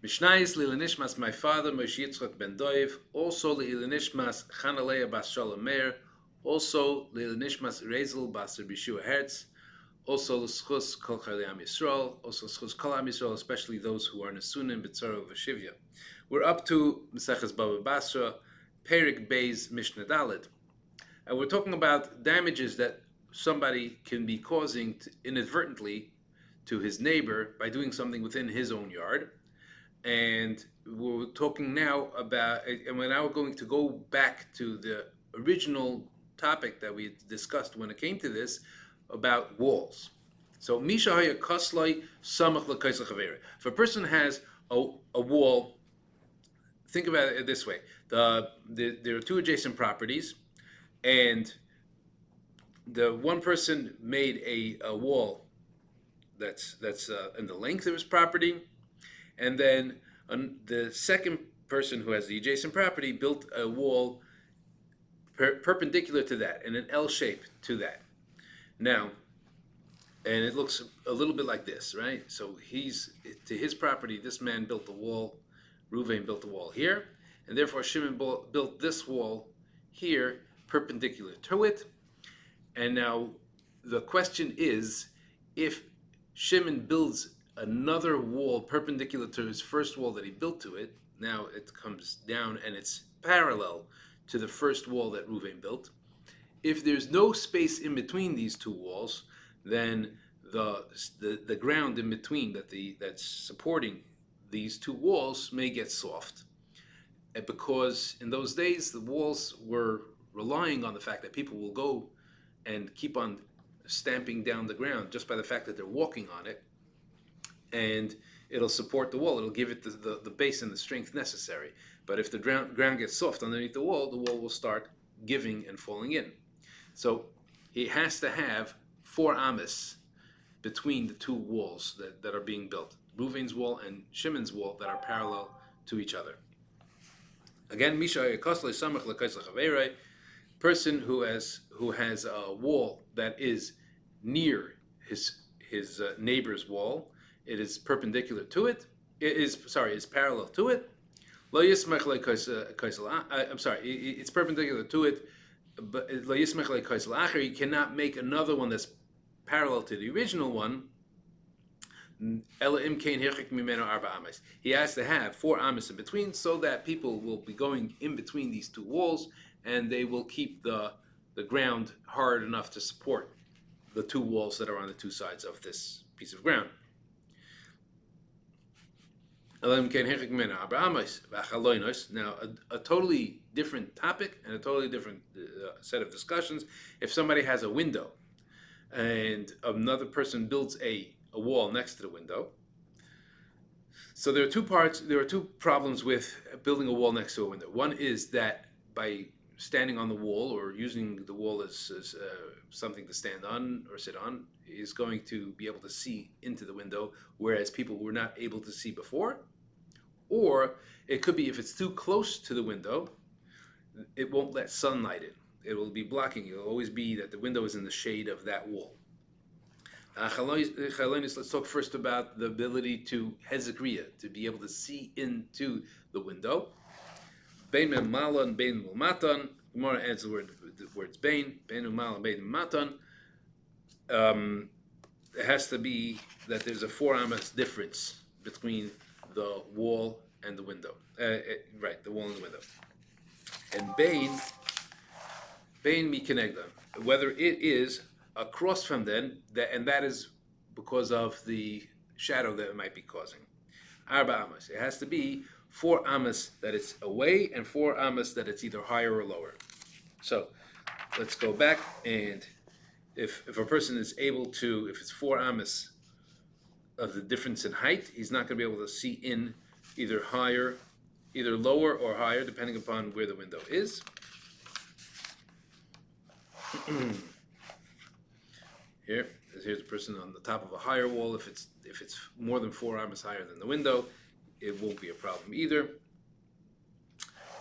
Mishnayis Lilanishmas, my father Moshe Yitzchak ben Doiv, also Lilanishmas Chanaleya bas Shalom Meir, also Lilanishmas Rezel bas Bishua Hertz, also L'schus Kol Chayei Am Yisrael, also L'schus Kol Am Yisrael, especially those who are Nesunim B'tzara V'Shivya. We're up to Maseches Baba Basra, Perek Beis Mishnah Dalet, and we're talking about damages that somebody can be causing to, inadvertently to his neighbor by doing something within his own yard and we're talking now about, and we're now going to go back to the original topic that we discussed when it came to this about walls. So, Misha Haya Kaslai Samach If a person has a, a wall, think about it this way: the, the there are two adjacent properties, and the one person made a, a wall that's that's uh, in the length of his property, and then the second person who has the adjacent property built a wall per- perpendicular to that in an L shape to that. Now, and it looks a little bit like this, right? So he's to his property. This man built a wall. Ruvain built a wall here, and therefore Shimon built this wall here perpendicular to it. And now the question is, if Shimon builds another wall perpendicular to his first wall that he built to it. Now it comes down and it's parallel to the first wall that Ruvain built. If there's no space in between these two walls, then the, the, the ground in between that the that's supporting these two walls may get soft. Because in those days the walls were relying on the fact that people will go and keep on stamping down the ground just by the fact that they're walking on it and it'll support the wall. It'll give it the, the, the base and the strength necessary. But if the ground, ground gets soft underneath the wall, the wall will start giving and falling in. So he has to have four amis between the two walls that, that are being built. Ruvain's wall and Shimon's wall that are parallel to each other. Again, Misha person who has who has a wall that is near his his uh, neighbor's wall, it is perpendicular to it. It is sorry, it's parallel to it. Lo yismech uh, I'm sorry, it's perpendicular to it, but uh, lo yismech You cannot make another one that's parallel to the original one. He has to have four amas in between so that people will be going in between these two walls and they will keep the, the ground hard enough to support the two walls that are on the two sides of this piece of ground. Now, a, a totally different topic and a totally different uh, set of discussions. If somebody has a window and another person builds a, a wall next to the window, so there are two parts, there are two problems with building a wall next to a window. One is that by standing on the wall or using the wall as, as uh, something to stand on or sit on is going to be able to see into the window, whereas people were not able to see before. Or it could be if it's too close to the window, it won't let sunlight in. It will be blocking. It will always be that the window is in the shade of that wall. Uh, let's talk first about the ability to hezekriya, to be able to see into the window. Bein malan, bein matan. Gemara adds the word the words Bain, bein malan, bein matan. Um, it has to be that there's a four amas difference between the wall and the window. Uh, uh, right, the wall and the window. And Bain, Bain Mikenegda, whether it is across from them, that, and that is because of the shadow that it might be causing. Arba Amas. It has to be four Amas that it's away and four Amas that it's either higher or lower. So let's go back and if, if a person is able to, if it's four Amas of the difference in height, he's not going to be able to see in either higher, either lower or higher, depending upon where the window is. Here, here's a person on the top of a higher wall. If it's if it's more than four amas higher than the window, it won't be a problem either.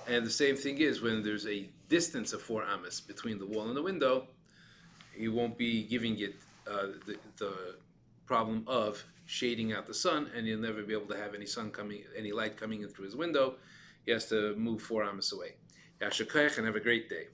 And the same thing is when there's a distance of four amas between the wall and the window, he won't be giving it uh, the, the problem of shading out the sun, and you'll never be able to have any sun coming, any light coming in through his window. He has to move four amas away. Yashakayach and have a great day.